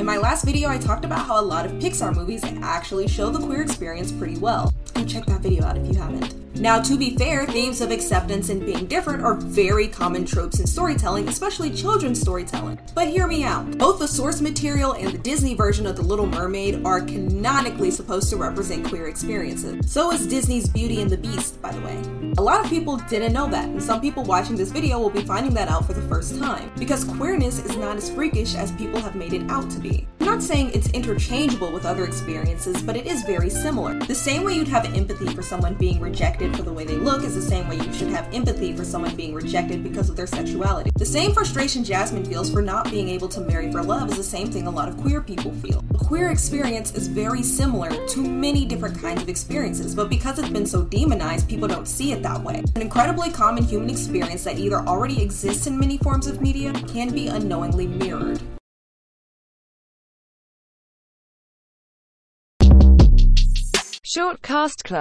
In my last video, I talked about how a lot of Pixar movies actually show the queer experience pretty well. Go check that video out if you haven't. Now, to be fair, themes of acceptance and being different are very common tropes in storytelling, especially children's storytelling. But hear me out. Both the source material and the Disney version of The Little Mermaid are canonically supposed to represent queer experiences. So is Disney's Beauty and the Beast, by the way. A lot of people didn't know that, and some people watching this video will be finding that out for the first time, because queerness is not as freakish as people have made it out to be. I'm not saying it's interchangeable with other experiences, but it is very similar. The same way you'd have empathy for someone being rejected for the way they look is the same way you should have empathy for someone being rejected because of their sexuality. The same frustration Jasmine feels for not being able to marry for love is the same thing a lot of queer people feel. A queer experience is very similar to many different kinds of experiences, but because it's been so demonized, people don't see it that way. An incredibly common human experience that either already exists in many forms of media can be unknowingly mirrored. Short Cast Club